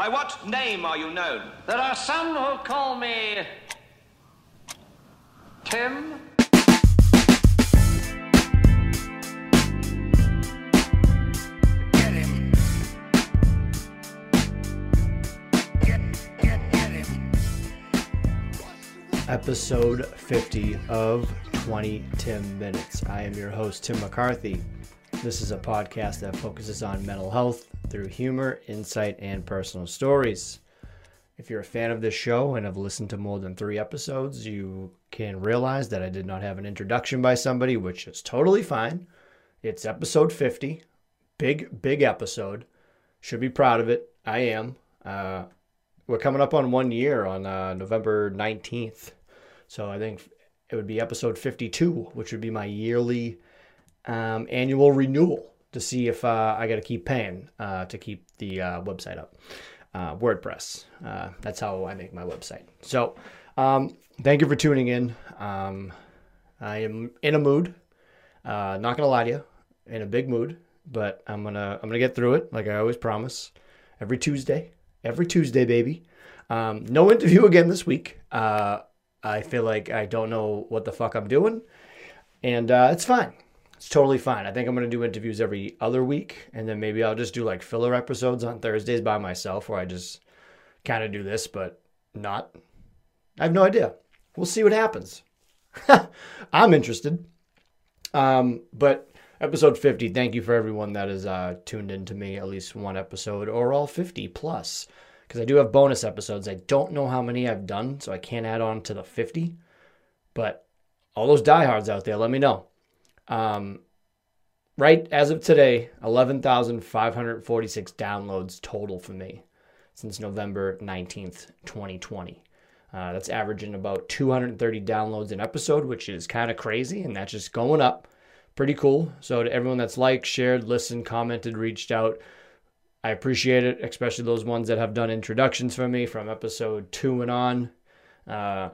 By what name are you known? There are some who call me Tim. Episode 50 of 20 Tim Minutes. I am your host, Tim McCarthy. This is a podcast that focuses on mental health through humor, insight, and personal stories. If you're a fan of this show and have listened to more than three episodes, you can realize that I did not have an introduction by somebody, which is totally fine. It's episode 50. Big, big episode. Should be proud of it. I am. Uh, we're coming up on one year on uh, November 19th. So I think it would be episode 52, which would be my yearly um, annual renewal to see if uh, I got to keep paying uh, to keep the uh, website up. Uh, WordPress. Uh, that's how I make my website. So um, thank you for tuning in. Um, I am in a mood. Not gonna lie to you, in a big mood, but I'm gonna I'm gonna get through it like I always promise. Every Tuesday, every Tuesday, baby. Um, no interview again this week. I feel like I don't know what the fuck I'm doing, and it's fine. It's totally fine. I think I'm gonna do interviews every other week, and then maybe I'll just do like filler episodes on Thursdays by myself, where I just kind of do this, but not. I have no idea. We'll see what happens. I'm interested. Um, but episode 50, thank you for everyone that has uh, tuned in to me at least one episode or all 50 plus. Because I do have bonus episodes. I don't know how many I've done, so I can't add on to the 50. But all those diehards out there, let me know. Um, right as of today, 11,546 downloads total for me since November 19th, 2020. Uh, that's averaging about 230 downloads an episode, which is kind of crazy, and that's just going up. Pretty cool. So, to everyone that's liked, shared, listened, commented, reached out, I appreciate it, especially those ones that have done introductions for me from episode two and on. Uh,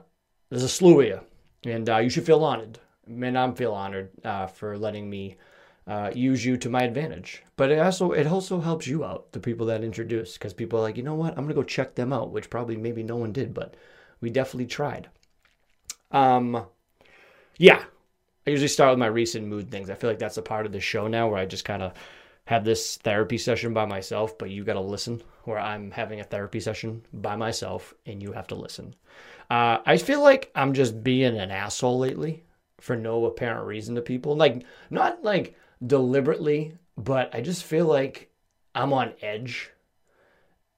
there's a slew of you, and uh, you should feel honored. Man, I'm feel honored uh, for letting me uh, use you to my advantage. But it also it also helps you out, the people that introduce, because people are like, you know what, I'm gonna go check them out, which probably maybe no one did, but we definitely tried. Um, yeah, I usually start with my recent mood things. I feel like that's a part of the show now, where I just kind of have this therapy session by myself, but you got to listen. Where I'm having a therapy session by myself, and you have to listen. Uh, I feel like I'm just being an asshole lately for no apparent reason to people. Like, not like deliberately, but I just feel like I'm on edge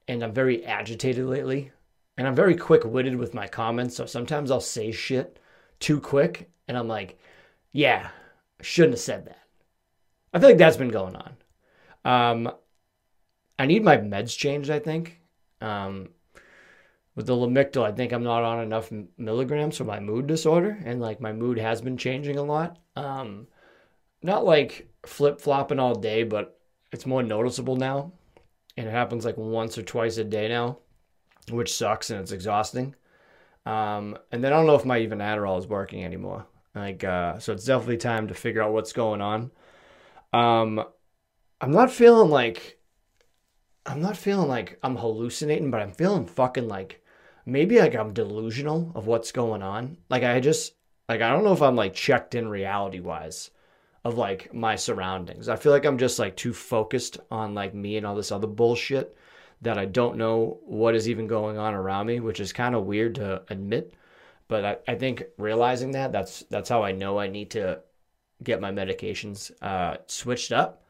and I'm very agitated lately. And I'm very quick witted with my comments. So sometimes I'll say shit too quick. And I'm like, yeah, shouldn't have said that. I feel like that's been going on. Um, I need my meds changed, I think. Um, with the Lamictal, I think I'm not on enough milligrams for my mood disorder, and like my mood has been changing a lot. Um, not like flip flopping all day, but it's more noticeable now, and it happens like once or twice a day now, which sucks and it's exhausting. Um, and then I don't know if my even Adderall is working anymore. Like, uh, so it's definitely time to figure out what's going on. Um, I'm not feeling like I'm not feeling like I'm hallucinating, but I'm feeling fucking like maybe like I'm delusional of what's going on. Like I just like I don't know if I'm like checked in reality wise of like my surroundings. I feel like I'm just like too focused on like me and all this other bullshit that I don't know what is even going on around me, which is kind of weird to admit. But I, I think realizing that that's that's how I know I need to get my medications uh, switched up.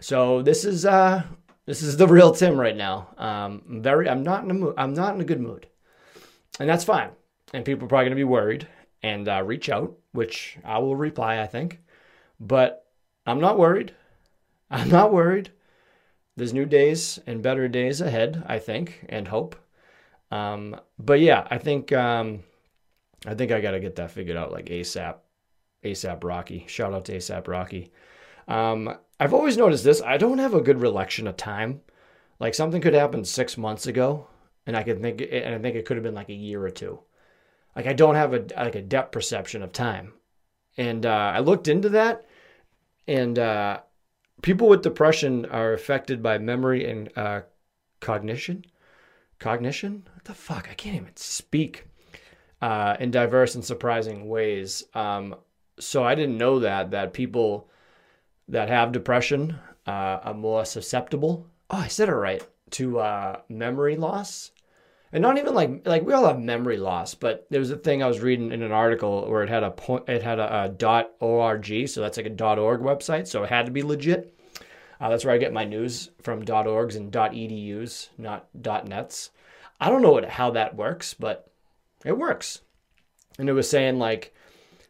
So this is uh this is the real Tim right now. Um, very I'm not in a mood. I'm not in a good mood, and that's fine. And people are probably gonna be worried and uh, reach out, which I will reply. I think, but I'm not worried. I'm not worried. There's new days and better days ahead. I think and hope. Um, but yeah, I think um, I think I got to get that figured out like ASAP. ASAP Rocky. Shout out to ASAP Rocky. Um, I've always noticed this. I don't have a good recollection of time. Like something could happen six months ago, and I could think, and I think it could have been like a year or two. Like I don't have a like a depth perception of time, and uh, I looked into that, and uh, people with depression are affected by memory and uh, cognition. cognition. What the fuck? I can't even speak uh, in diverse and surprising ways. Um, so I didn't know that that people that have depression uh, are more susceptible. Oh, I said it right to uh, memory loss, and not even like like we all have memory loss, but there was a thing I was reading in an article where it had a point, it had a, a dot org, so that's like a dot org website, so it had to be legit. Uh, that's where I get my news from .orgs and dot .edus, not dot .nets. I don't know what, how that works, but it works. And it was saying like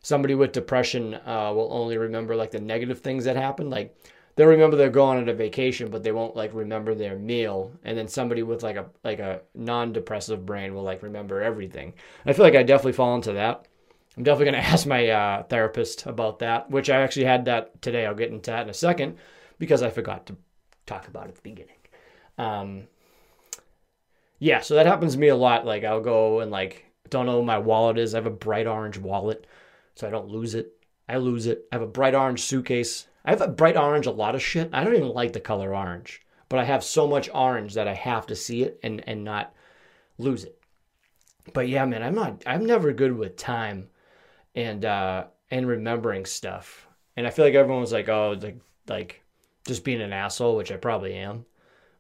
somebody with depression uh, will only remember like the negative things that happened. Like they'll remember they're going on a vacation, but they won't like remember their meal. And then somebody with like a like a non-depressive brain will like remember everything. I feel like I definitely fall into that. I'm definitely gonna ask my uh, therapist about that, which I actually had that today. I'll get into that in a second because I forgot to talk about it at the beginning. Um, yeah, so that happens to me a lot. Like I'll go and like don't know what my wallet is. I have a bright orange wallet, so I don't lose it. I lose it. I have a bright orange suitcase. I have a bright orange a lot of shit. I don't even like the color orange, but I have so much orange that I have to see it and and not lose it. But yeah, man, I'm not. I'm never good with time and uh and remembering stuff. And I feel like everyone was like, oh, like like just being an asshole, which I probably am.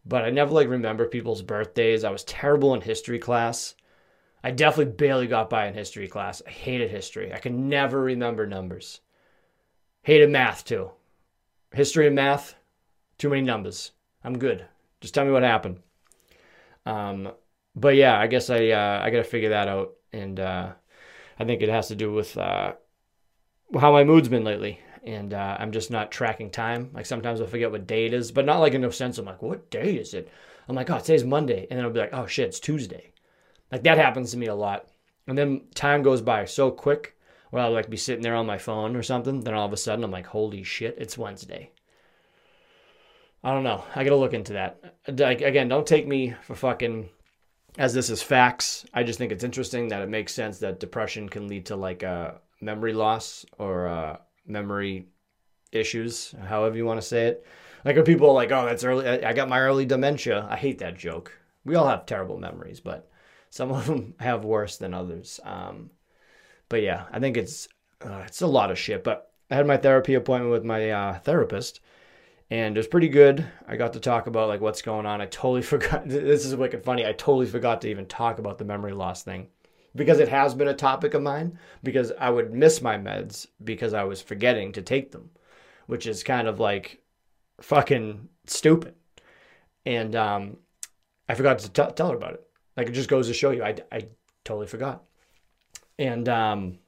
But I never like remember people's birthdays. I was terrible in history class. I definitely barely got by in history class. I hated history. I could never remember numbers. Hated math too. History and math, too many numbers. I'm good. Just tell me what happened. Um, but yeah, I guess I uh, I got to figure that out, and uh, I think it has to do with uh, how my mood's been lately and uh, I'm just not tracking time. Like sometimes I forget what day it is, but not like in no sense. I'm like, what day is it? I'm like, oh, today's Monday, and then I'll be like, oh shit, it's Tuesday. Like that happens to me a lot, and then time goes by so quick. Where I'll like be sitting there on my phone or something, then all of a sudden I'm like, holy shit, it's Wednesday. I don't know. I gotta look into that. Like again, don't take me for fucking as this is facts. I just think it's interesting that it makes sense that depression can lead to like a memory loss or uh, memory issues, however you want to say it. Like when people are like, "Oh, that's early. I got my early dementia." I hate that joke. We all have terrible memories, but some of them have worse than others. Um, but yeah, I think it's uh, it's a lot of shit. But I had my therapy appointment with my uh, therapist, and it was pretty good. I got to talk about like what's going on. I totally forgot. This is wicked funny. I totally forgot to even talk about the memory loss thing because it has been a topic of mine because I would miss my meds because I was forgetting to take them, which is kind of like fucking stupid. And um, I forgot to t- tell her about it. Like it just goes to show you, I, I totally forgot. And um,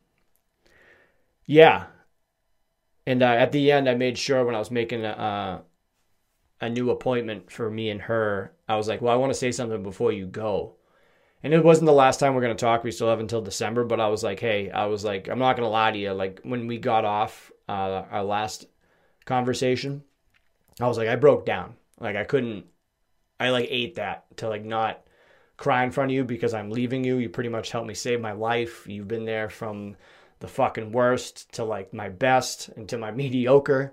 yeah. And uh, at the end, I made sure when I was making a, a new appointment for me and her, I was like, well, I want to say something before you go and it wasn't the last time we're going to talk. We still have until December, but I was like, hey, I was like, I'm not going to lie to you. Like when we got off uh, our last conversation, I was like, I broke down. Like I couldn't, I like ate that to like not cry in front of you because I'm leaving you. You pretty much helped me save my life. You've been there from the fucking worst to like my best and to my mediocre.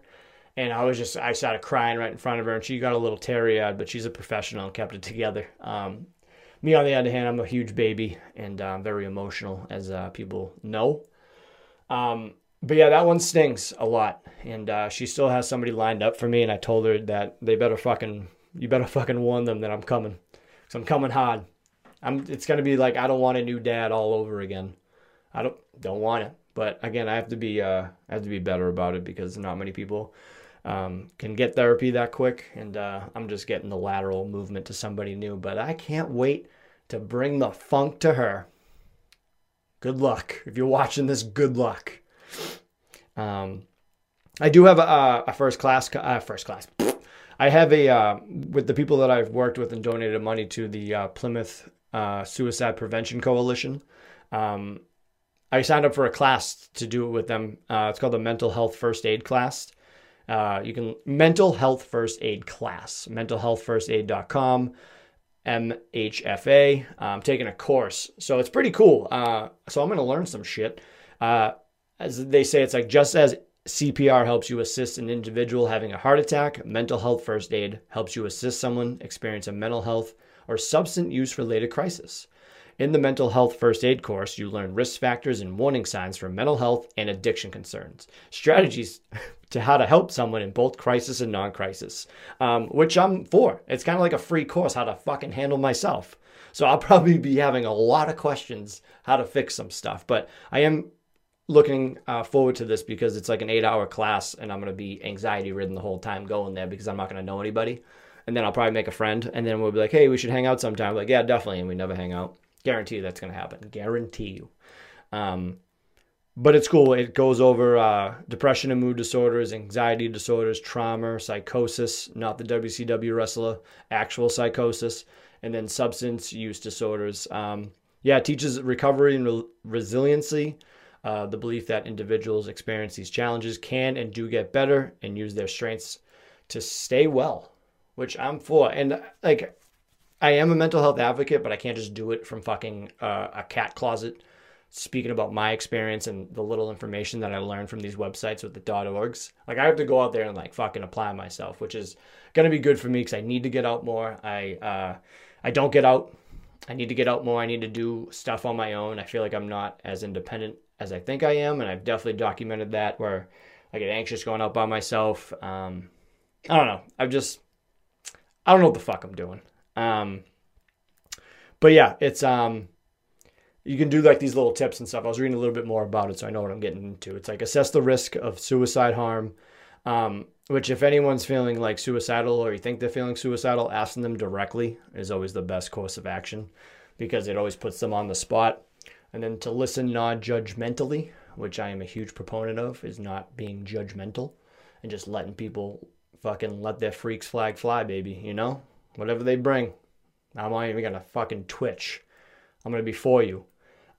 And I was just, I started crying right in front of her, and she got a little teary eyed, but she's a professional and kept it together. Um, me, on the other hand, I'm a huge baby and uh, very emotional, as uh, people know. Um, but yeah, that one stings a lot, and uh, she still has somebody lined up for me. And I told her that they better fucking, you better fucking warn them that I'm coming, cause I'm coming hard. I'm. It's gonna be like I don't want a new dad all over again. I don't don't want it. But again, I have to be uh, I have to be better about it because not many people um, can get therapy that quick. And uh, I'm just getting the lateral movement to somebody new. But I can't wait to bring the funk to her. Good luck. If you're watching this, good luck. Um, I do have a, a first class, uh, first class. I have a, uh, with the people that I've worked with and donated money to the uh, Plymouth uh, Suicide Prevention Coalition. Um, I signed up for a class to do it with them. Uh, it's called the Mental Health First Aid class. Uh, you can mental health first aid class, mentalhealthfirstaid.com, MHFA. I'm taking a course, so it's pretty cool. Uh, so I'm going to learn some shit. Uh, as they say, it's like just as CPR helps you assist an individual having a heart attack, mental health first aid helps you assist someone experience a mental health or substance use related crisis. In the mental health first aid course, you learn risk factors and warning signs for mental health and addiction concerns, strategies to how to help someone in both crisis and non crisis, um, which I'm for. It's kind of like a free course how to fucking handle myself. So I'll probably be having a lot of questions how to fix some stuff, but I am looking uh, forward to this because it's like an eight hour class and I'm going to be anxiety ridden the whole time going there because I'm not going to know anybody. And then I'll probably make a friend and then we'll be like, hey, we should hang out sometime. Like, yeah, definitely. And we never hang out. Guarantee that's to happen. Guarantee you. Um, but it's cool. It goes over uh, depression and mood disorders, anxiety disorders, trauma, psychosis, not the WCW wrestler, actual psychosis, and then substance use disorders. Um, yeah, it teaches recovery and re- resiliency, uh, the belief that individuals experience these challenges can and do get better and use their strengths to stay well, which I'm for. And like, I am a mental health advocate, but I can't just do it from fucking uh, a cat closet. Speaking about my experience and the little information that I learned from these websites with the .orgs, like I have to go out there and like fucking apply myself, which is gonna be good for me because I need to get out more. I uh, I don't get out. I need to get out more. I need to do stuff on my own. I feel like I'm not as independent as I think I am, and I've definitely documented that where I get anxious going out by myself. Um, I don't know. I've just I don't know what the fuck I'm doing. Um, but yeah, it's um, you can do like these little tips and stuff. I was reading a little bit more about it, so I know what I'm getting into. It's like assess the risk of suicide harm. Um, which, if anyone's feeling like suicidal or you think they're feeling suicidal, asking them directly is always the best course of action because it always puts them on the spot. And then to listen non judgmentally, which I am a huge proponent of, is not being judgmental and just letting people fucking let their freaks flag fly, baby, you know? Whatever they bring. I'm not even gonna fucking twitch. I'm gonna be for you.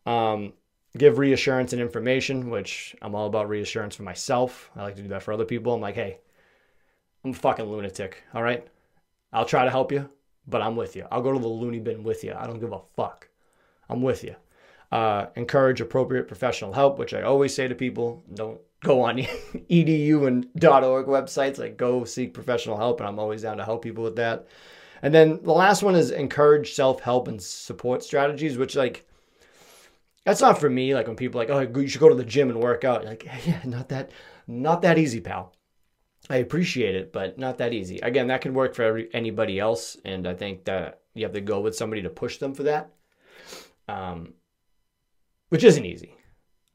Um, give reassurance and information, which I'm all about reassurance for myself. I like to do that for other people. I'm like, hey, I'm a fucking lunatic, all right? I'll try to help you, but I'm with you. I'll go to the loony bin with you. I don't give a fuck. I'm with you. Uh, encourage appropriate professional help, which I always say to people. Don't go on edu and .org websites. Like go seek professional help, and I'm always down to help people with that. And then the last one is encourage self-help and support strategies, which like that's not for me. Like when people like, oh, you should go to the gym and work out. Like, yeah, not that, not that easy, pal. I appreciate it, but not that easy. Again, that can work for every, anybody else, and I think that you have to go with somebody to push them for that, um, which isn't easy.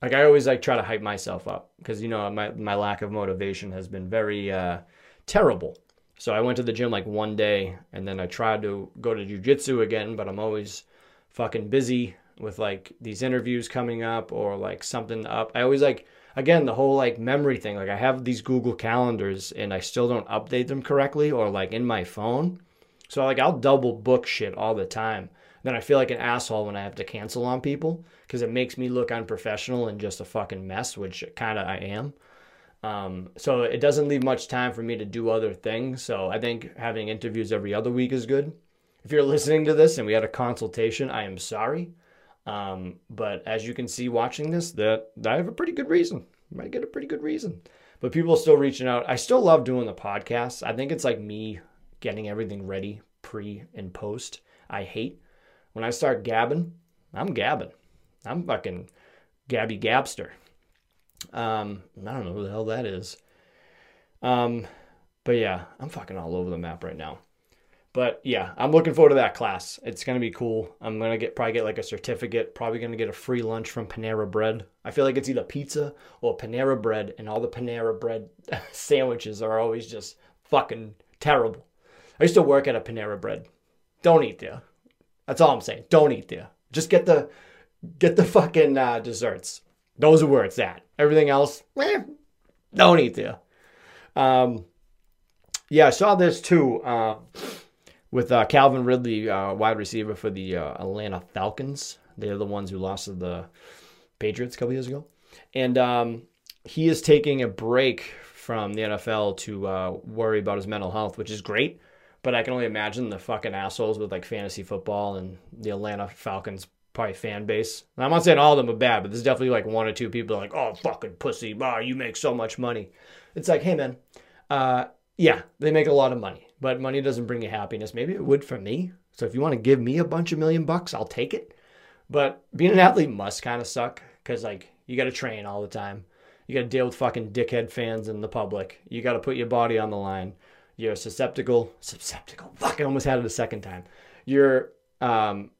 Like I always like try to hype myself up because you know my my lack of motivation has been very uh, terrible. So I went to the gym like one day, and then I tried to go to jujitsu again, but I'm always fucking busy with like these interviews coming up or like something up. I always like again the whole like memory thing like i have these google calendars and i still don't update them correctly or like in my phone so like i'll double book shit all the time then i feel like an asshole when i have to cancel on people because it makes me look unprofessional and just a fucking mess which kind of i am um, so it doesn't leave much time for me to do other things so i think having interviews every other week is good if you're listening to this and we had a consultation i am sorry um, but as you can see watching this, that, I have a pretty good reason. might get a pretty good reason. But people are still reaching out. I still love doing the podcast. I think it's like me getting everything ready pre and post. I hate when I start gabbing. I'm gabbing. I'm fucking Gabby Gabster. Um, I don't know who the hell that is. Um, but yeah, I'm fucking all over the map right now. But yeah, I'm looking forward to that class. It's gonna be cool. I'm gonna get probably get like a certificate. Probably gonna get a free lunch from Panera Bread. I feel like it's either pizza or Panera Bread, and all the Panera Bread sandwiches are always just fucking terrible. I used to work at a Panera Bread. Don't eat there. That's all I'm saying. Don't eat there. Just get the get the fucking uh, desserts. Those are where it's at. Everything else, eh, don't eat there. Um, yeah, I saw this too. Uh, with uh, Calvin Ridley, uh, wide receiver for the uh, Atlanta Falcons. They're the ones who lost to the Patriots a couple years ago. And um, he is taking a break from the NFL to uh, worry about his mental health, which is great. But I can only imagine the fucking assholes with like fantasy football and the Atlanta Falcons probably fan base. I'm not saying all of them are bad, but there's definitely like one or two people like, oh, fucking pussy, bah, you make so much money. It's like, hey, man, uh, yeah, they make a lot of money but money doesn't bring you happiness. Maybe it would for me. So if you want to give me a bunch of million bucks, I'll take it. But being an athlete must kind of suck because like you got to train all the time. You got to deal with fucking dickhead fans and the public. You got to put your body on the line. You're susceptible, susceptible. Fuck, I almost had it a second time. You're um,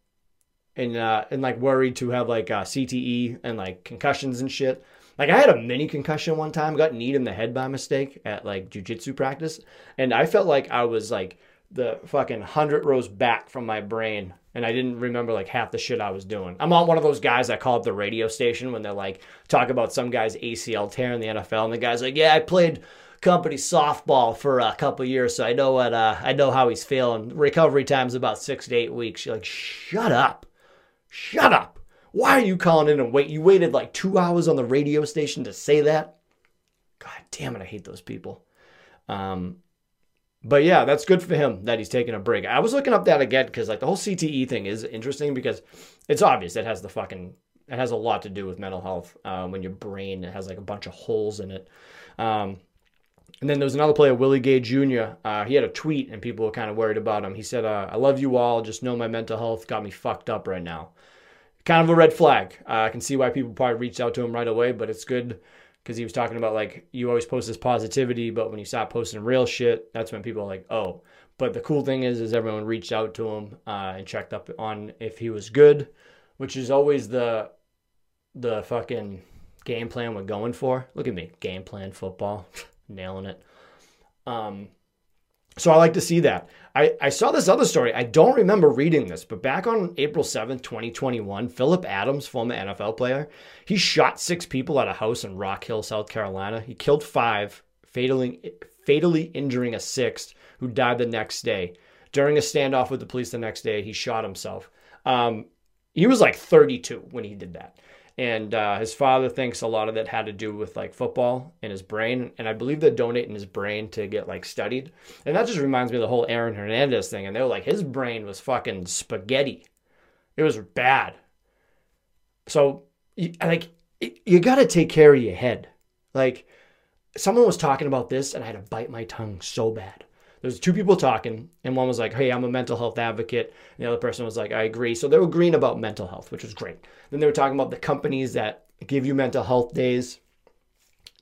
and uh, and like worried to have like uh, CTE and like concussions and shit. Like I had a mini concussion one time, got kneed in the head by mistake at like jujitsu practice, and I felt like I was like the fucking hundred rows back from my brain, and I didn't remember like half the shit I was doing. I'm not one of those guys that call up the radio station when they're like talk about some guy's ACL tear in the NFL, and the guy's like, "Yeah, I played." Company softball for a couple years, so I know what uh, I know how he's feeling. Recovery time's about six to eight weeks. You're like, shut up, shut up. Why are you calling in and wait? You waited like two hours on the radio station to say that. God damn it, I hate those people. Um, but yeah, that's good for him that he's taking a break. I was looking up that again because like the whole CTE thing is interesting because it's obvious it has the fucking it has a lot to do with mental health um, when your brain has like a bunch of holes in it. Um, and then there was another player, Willie Gay Jr. Uh, he had a tweet, and people were kind of worried about him. He said, uh, "I love you all. Just know my mental health got me fucked up right now." Kind of a red flag. Uh, I can see why people probably reached out to him right away, but it's good because he was talking about like you always post this positivity, but when you stop posting real shit, that's when people are like, "Oh." But the cool thing is, is everyone reached out to him uh, and checked up on if he was good, which is always the the fucking game plan we're going for. Look at me, game plan football. nailing it. Um, so I like to see that. I, I saw this other story. I don't remember reading this, but back on April 7th, 2021, Phillip Adams, former NFL player, he shot six people at a house in Rock Hill, South Carolina. He killed five, fatally, fatally injuring a sixth who died the next day. During a standoff with the police the next day, he shot himself. Um, he was like 32 when he did that and uh, his father thinks a lot of that had to do with like football in his brain. And i believe they're donating his brain to get like studied. And that just reminds me of the whole aaron hernandez thing. And they were like his brain was fucking spaghetti. It was bad. So like you got to take care of your head. Like someone was talking about this and i had to bite my tongue so bad there's two people talking, and one was like, "Hey, I'm a mental health advocate," and the other person was like, "I agree." So they were agreeing about mental health, which was great. Then they were talking about the companies that give you mental health days.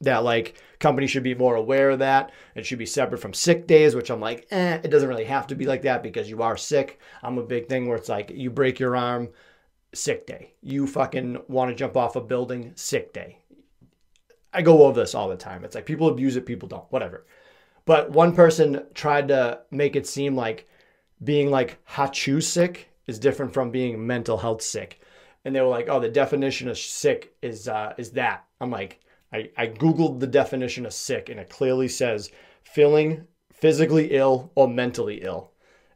That like companies should be more aware of that. It should be separate from sick days, which I'm like, eh, it doesn't really have to be like that because you are sick. I'm a big thing where it's like you break your arm, sick day. You fucking want to jump off a building, sick day. I go over this all the time. It's like people abuse it, people don't, whatever. But one person tried to make it seem like being like hachu sick is different from being mental health sick. And they were like, oh, the definition of sick is uh, is that. I'm like, I, I Googled the definition of sick and it clearly says feeling physically ill or mentally ill.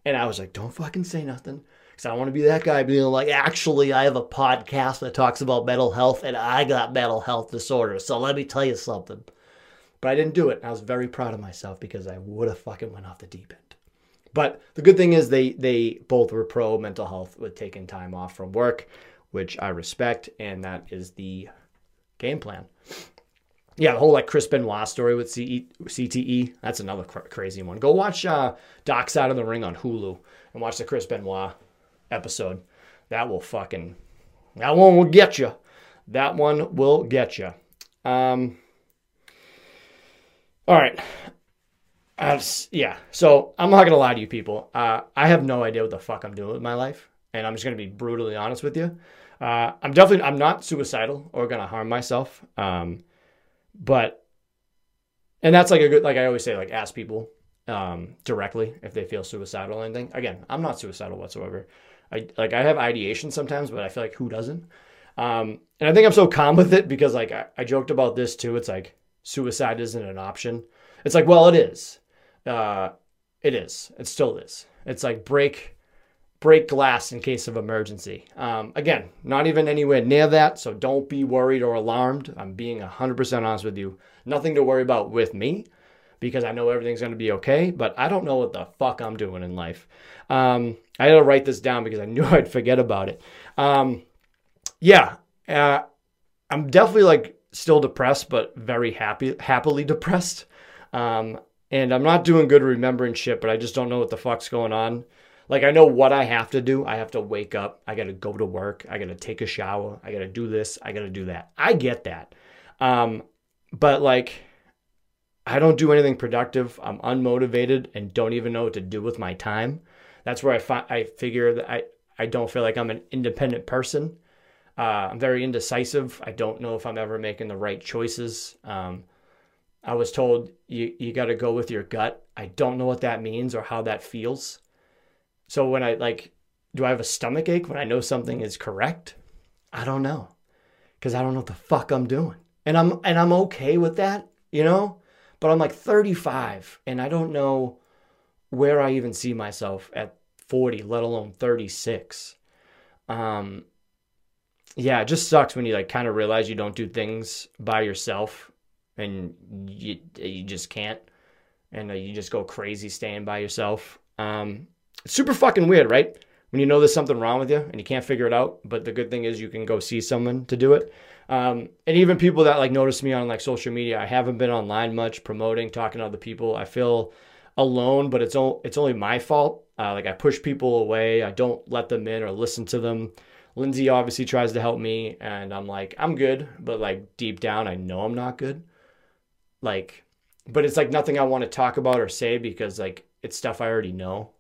And I was like, don't fucking say nothing. Because I don't want to be that guy being like, actually, I have a podcast that talks about mental health and I got mental health disorders. So let me tell you something. But I didn't do it. I was very proud of myself because I would have fucking went off the deep end. But the good thing is they they both were pro mental health with taking time off from work, which I respect, and that is the game plan. Yeah, the whole like Chris Benoit story with CTE, that's another cr- crazy one. Go watch uh, Dark Side of the Ring on Hulu and watch the Chris Benoit episode. That will fucking, that one will get you. That one will get you. Um, all right. Yeah. So I'm not gonna lie to you people. Uh, I have no idea what the fuck I'm doing with my life, and I'm just gonna be brutally honest with you. Uh, I'm definitely I'm not suicidal or gonna harm myself. Um, but and that's like a good like I always say like ask people um, directly if they feel suicidal or anything. Again, I'm not suicidal whatsoever. I like I have ideation sometimes, but I feel like who doesn't? Um, and I think I'm so calm with it because like I, I joked about this too. It's like suicide isn't an option. It's like, well, it is. Uh, it is. It still is. It's like break break glass in case of emergency. Um, again, not even anywhere near that, so don't be worried or alarmed. I'm being 100% honest with you. Nothing to worry about with me because I know everything's going to be okay, but I don't know what the fuck I'm doing in life. Um, I had to write this down because I knew I'd forget about it. Um, yeah, uh, I'm definitely like still depressed, but very happy, happily depressed. Um, and I'm not doing good remembering shit, but I just don't know what the fuck's going on. Like I know what I have to do. I have to wake up. I got to go to work. I got to take a shower. I got to do this. I got to do that. I get that. Um, but like, I don't do anything productive. I'm unmotivated and don't even know what to do with my time. That's where I fi- I figure that I I don't feel like I'm an independent person. Uh, I'm very indecisive. I don't know if I'm ever making the right choices. Um, I was told you you got to go with your gut. I don't know what that means or how that feels. So when I like, do I have a stomach ache when I know something is correct? I don't know, because I don't know what the fuck I'm doing, and I'm and I'm okay with that, you know. But I'm like 35, and I don't know where I even see myself at 40, let alone 36. Um, yeah, it just sucks when you like kind of realize you don't do things by yourself and you you just can't, and uh, you just go crazy staying by yourself. Um, it's super fucking weird, right? When you know there's something wrong with you and you can't figure it out, but the good thing is you can go see someone to do it. Um, and even people that like notice me on like social media, I haven't been online much promoting, talking to other people. I feel alone, but it's o- it's only my fault. Uh, like I push people away. I don't let them in or listen to them. Lindsay obviously tries to help me, and I'm like, I'm good, but like deep down, I know I'm not good. Like, but it's like nothing I want to talk about or say because like it's stuff I already know.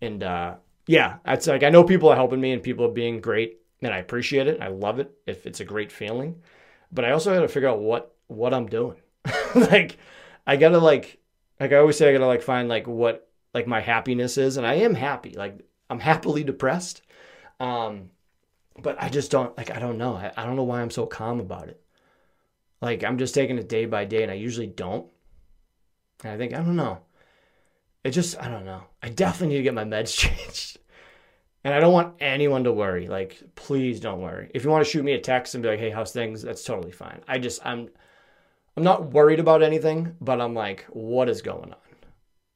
And uh, yeah, it's like I know people are helping me and people are being great, and I appreciate it. I love it if it's a great feeling, but I also got to figure out what what I'm doing. like, I gotta like like I always say, I gotta like find like what like my happiness is, and I am happy. Like I'm happily depressed, um, but I just don't like I don't know. I, I don't know why I'm so calm about it. Like I'm just taking it day by day, and I usually don't. And I think I don't know. It just I don't know. I definitely need to get my meds changed. And I don't want anyone to worry. Like, please don't worry. If you want to shoot me a text and be like, "Hey, how's things?" That's totally fine. I just I'm I'm not worried about anything, but I'm like, what is going on?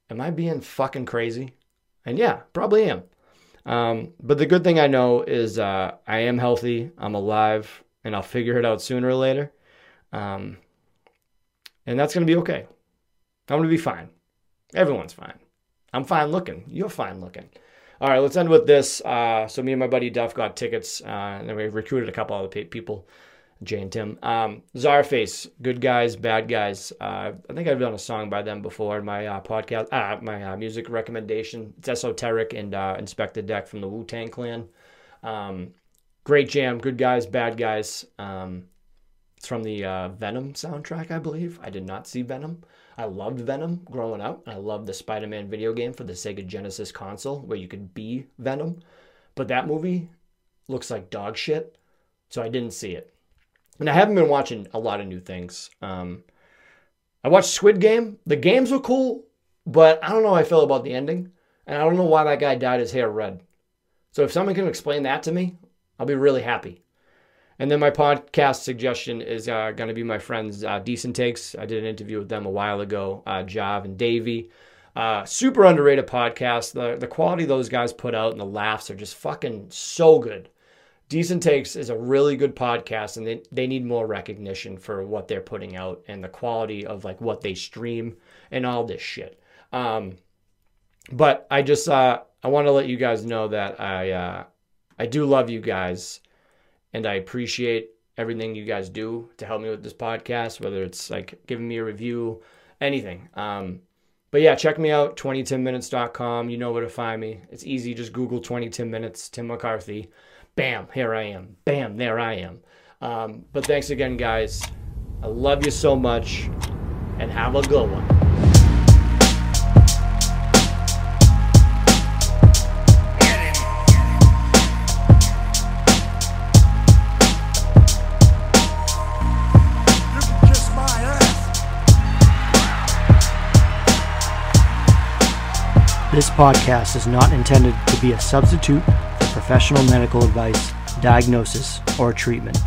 Am I being fucking crazy? And yeah, probably am. Um, but the good thing I know is uh, I am healthy, I'm alive, and I'll figure it out sooner or later. Um, and that's going to be okay. I'm going to be fine. Everyone's fine. I'm fine looking. You're fine looking. All right, let's end with this. Uh, so me and my buddy Duff got tickets, uh, and then we recruited a couple other people. Jay and Tim. Um, Czarface, good guys, bad guys. Uh, I think I've done a song by them before in my uh, podcast, uh, my uh, music recommendation. It's Esoteric and uh, Inspectah Deck from the Wu Tang Clan. Um, great jam, good guys, bad guys. Um, it's from the uh, Venom soundtrack, I believe. I did not see Venom. I loved Venom growing up. I loved the Spider Man video game for the Sega Genesis console where you could be Venom. But that movie looks like dog shit, so I didn't see it. And I haven't been watching a lot of new things. Um, I watched Squid Game. The games were cool, but I don't know how I feel about the ending. And I don't know why that guy dyed his hair red. So if someone can explain that to me, I'll be really happy. And then my podcast suggestion is uh, going to be my friends uh, Decent Takes. I did an interview with them a while ago, uh, Jav and Davey. Uh, super underrated podcast. The, the quality those guys put out and the laughs are just fucking so good. Decent Takes is a really good podcast, and they, they need more recognition for what they're putting out and the quality of like what they stream and all this shit. Um, but I just uh, I want to let you guys know that I uh, I do love you guys, and I appreciate everything you guys do to help me with this podcast, whether it's like giving me a review, anything. Um, but yeah, check me out, 20timminutes.com. You know where to find me. It's easy. Just Google 20 Tim Minutes, Tim McCarthy. Bam, here I am. Bam, there I am. Um, but thanks again, guys. I love you so much, and have a good one. This podcast is not intended to be a substitute professional medical advice, diagnosis, or treatment.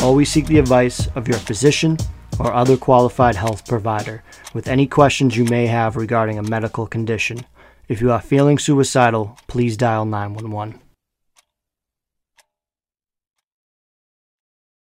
Always seek the advice of your physician or other qualified health provider with any questions you may have regarding a medical condition. If you are feeling suicidal, please dial 911.